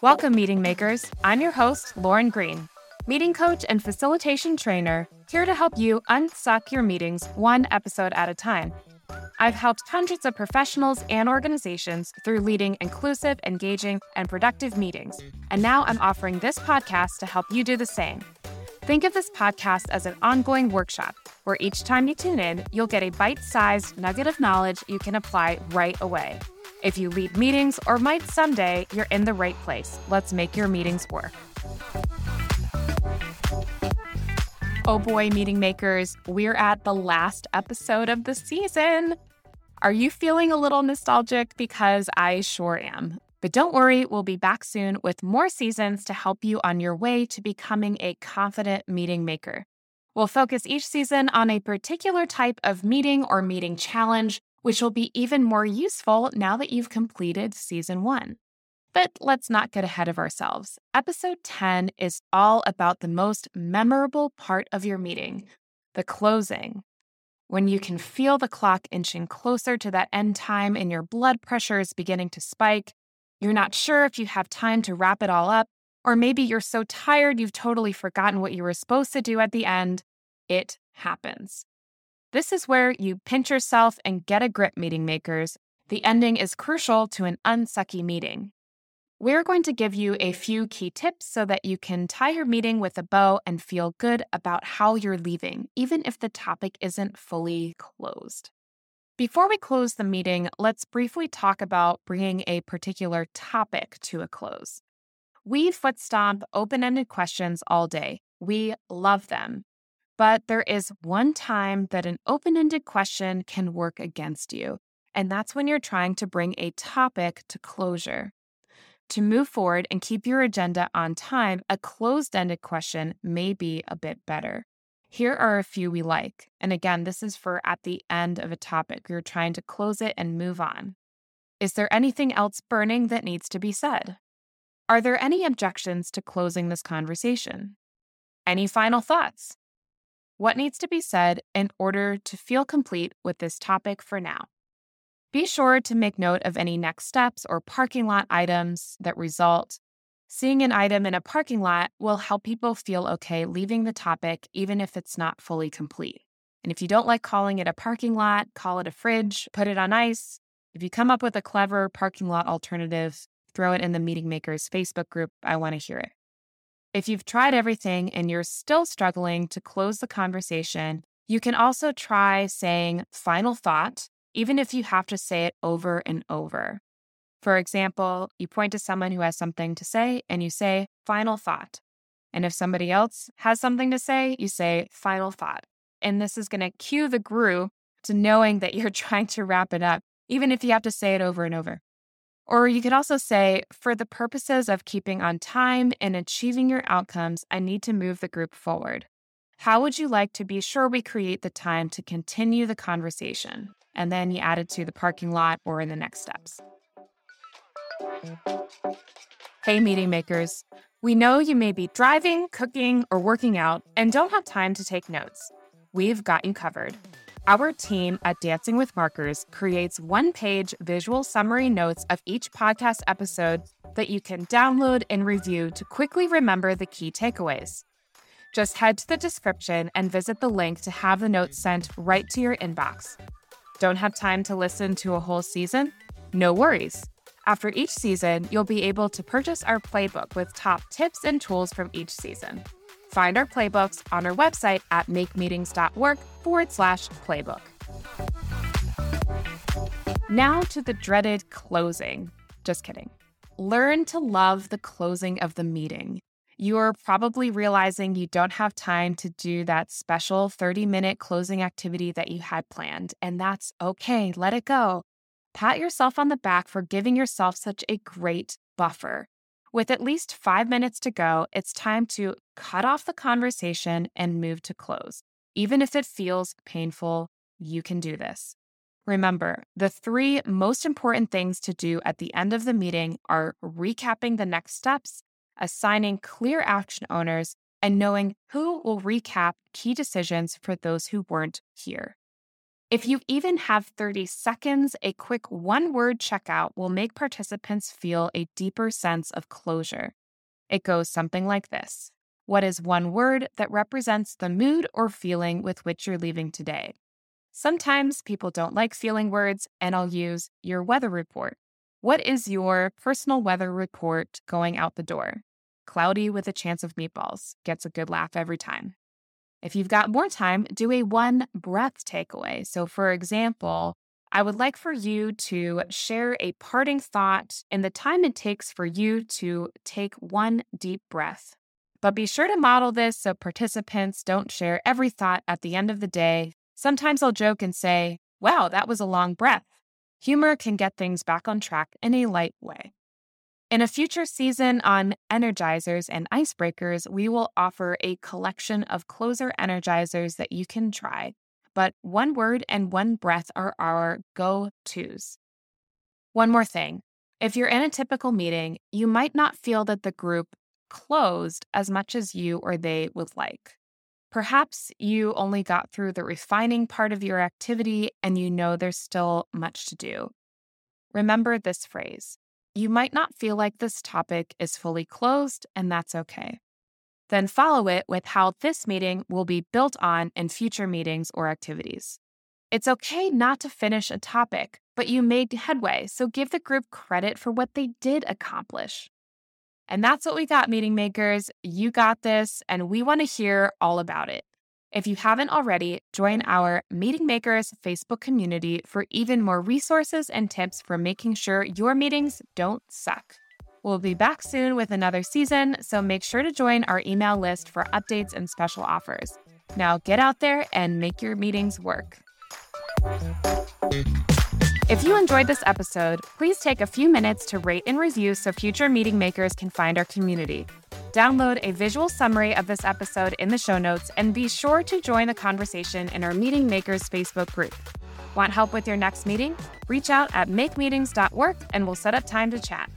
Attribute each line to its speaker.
Speaker 1: Welcome, meeting makers. I'm your host, Lauren Green, meeting coach and facilitation trainer, here to help you unsuck your meetings one episode at a time. I've helped hundreds of professionals and organizations through leading inclusive, engaging, and productive meetings. And now I'm offering this podcast to help you do the same. Think of this podcast as an ongoing workshop where each time you tune in, you'll get a bite sized nugget of knowledge you can apply right away. If you lead meetings or might someday, you're in the right place. Let's make your meetings work. Oh boy, meeting makers, we're at the last episode of the season. Are you feeling a little nostalgic? Because I sure am. But don't worry, we'll be back soon with more seasons to help you on your way to becoming a confident meeting maker. We'll focus each season on a particular type of meeting or meeting challenge which will be even more useful now that you've completed season one. But let's not get ahead of ourselves. Episode 10 is all about the most memorable part of your meeting the closing. When you can feel the clock inching closer to that end time and your blood pressure is beginning to spike, you're not sure if you have time to wrap it all up, or maybe you're so tired you've totally forgotten what you were supposed to do at the end, it happens. This is where you pinch yourself and get a grip, meeting makers. The ending is crucial to an unsucky meeting. We're going to give you a few key tips so that you can tie your meeting with a bow and feel good about how you're leaving, even if the topic isn't fully closed. Before we close the meeting, let's briefly talk about bringing a particular topic to a close. We foot stomp open ended questions all day. We love them. But there is one time that an open ended question can work against you, and that's when you're trying to bring a topic to closure. To move forward and keep your agenda on time, a closed ended question may be a bit better. Here are a few we like. And again, this is for at the end of a topic. You're trying to close it and move on. Is there anything else burning that needs to be said? Are there any objections to closing this conversation? Any final thoughts? What needs to be said in order to feel complete with this topic for now. Be sure to make note of any next steps or parking lot items that result. Seeing an item in a parking lot will help people feel okay leaving the topic, even if it's not fully complete. And if you don't like calling it a parking lot, call it a fridge, put it on ice. If you come up with a clever parking lot alternative, throw it in the Meeting Makers Facebook group. I want to hear it. If you've tried everything and you're still struggling to close the conversation, you can also try saying final thought, even if you have to say it over and over. For example, you point to someone who has something to say and you say final thought. And if somebody else has something to say, you say final thought. And this is going to cue the group to knowing that you're trying to wrap it up, even if you have to say it over and over. Or you could also say, for the purposes of keeping on time and achieving your outcomes, I need to move the group forward. How would you like to be sure we create the time to continue the conversation? And then you add it to the parking lot or in the next steps. Hey, meeting makers. We know you may be driving, cooking, or working out and don't have time to take notes. We've got you covered. Our team at Dancing with Markers creates one page visual summary notes of each podcast episode that you can download and review to quickly remember the key takeaways. Just head to the description and visit the link to have the notes sent right to your inbox. Don't have time to listen to a whole season? No worries. After each season, you'll be able to purchase our playbook with top tips and tools from each season. Find our playbooks on our website at makemeetings.org forward slash playbook. Now to the dreaded closing. Just kidding. Learn to love the closing of the meeting. You're probably realizing you don't have time to do that special 30 minute closing activity that you had planned, and that's okay. Let it go. Pat yourself on the back for giving yourself such a great buffer. With at least five minutes to go, it's time to cut off the conversation and move to close. Even if it feels painful, you can do this. Remember, the three most important things to do at the end of the meeting are recapping the next steps, assigning clear action owners, and knowing who will recap key decisions for those who weren't here. If you even have 30 seconds, a quick one word checkout will make participants feel a deeper sense of closure. It goes something like this What is one word that represents the mood or feeling with which you're leaving today? Sometimes people don't like feeling words, and I'll use your weather report. What is your personal weather report going out the door? Cloudy with a chance of meatballs. Gets a good laugh every time. If you've got more time, do a one breath takeaway. So, for example, I would like for you to share a parting thought in the time it takes for you to take one deep breath. But be sure to model this so participants don't share every thought at the end of the day Sometimes I'll joke and say, wow, that was a long breath. Humor can get things back on track in a light way. In a future season on energizers and icebreakers, we will offer a collection of closer energizers that you can try. But one word and one breath are our go tos. One more thing if you're in a typical meeting, you might not feel that the group closed as much as you or they would like. Perhaps you only got through the refining part of your activity and you know there's still much to do. Remember this phrase you might not feel like this topic is fully closed, and that's okay. Then follow it with how this meeting will be built on in future meetings or activities. It's okay not to finish a topic, but you made headway, so give the group credit for what they did accomplish. And that's what we got, meeting makers. You got this, and we want to hear all about it. If you haven't already, join our Meeting Makers Facebook community for even more resources and tips for making sure your meetings don't suck. We'll be back soon with another season, so make sure to join our email list for updates and special offers. Now get out there and make your meetings work. If you enjoyed this episode, please take a few minutes to rate and review so future meeting makers can find our community. Download a visual summary of this episode in the show notes and be sure to join the conversation in our Meeting Makers Facebook group. Want help with your next meeting? Reach out at makemeetings.work and we'll set up time to chat.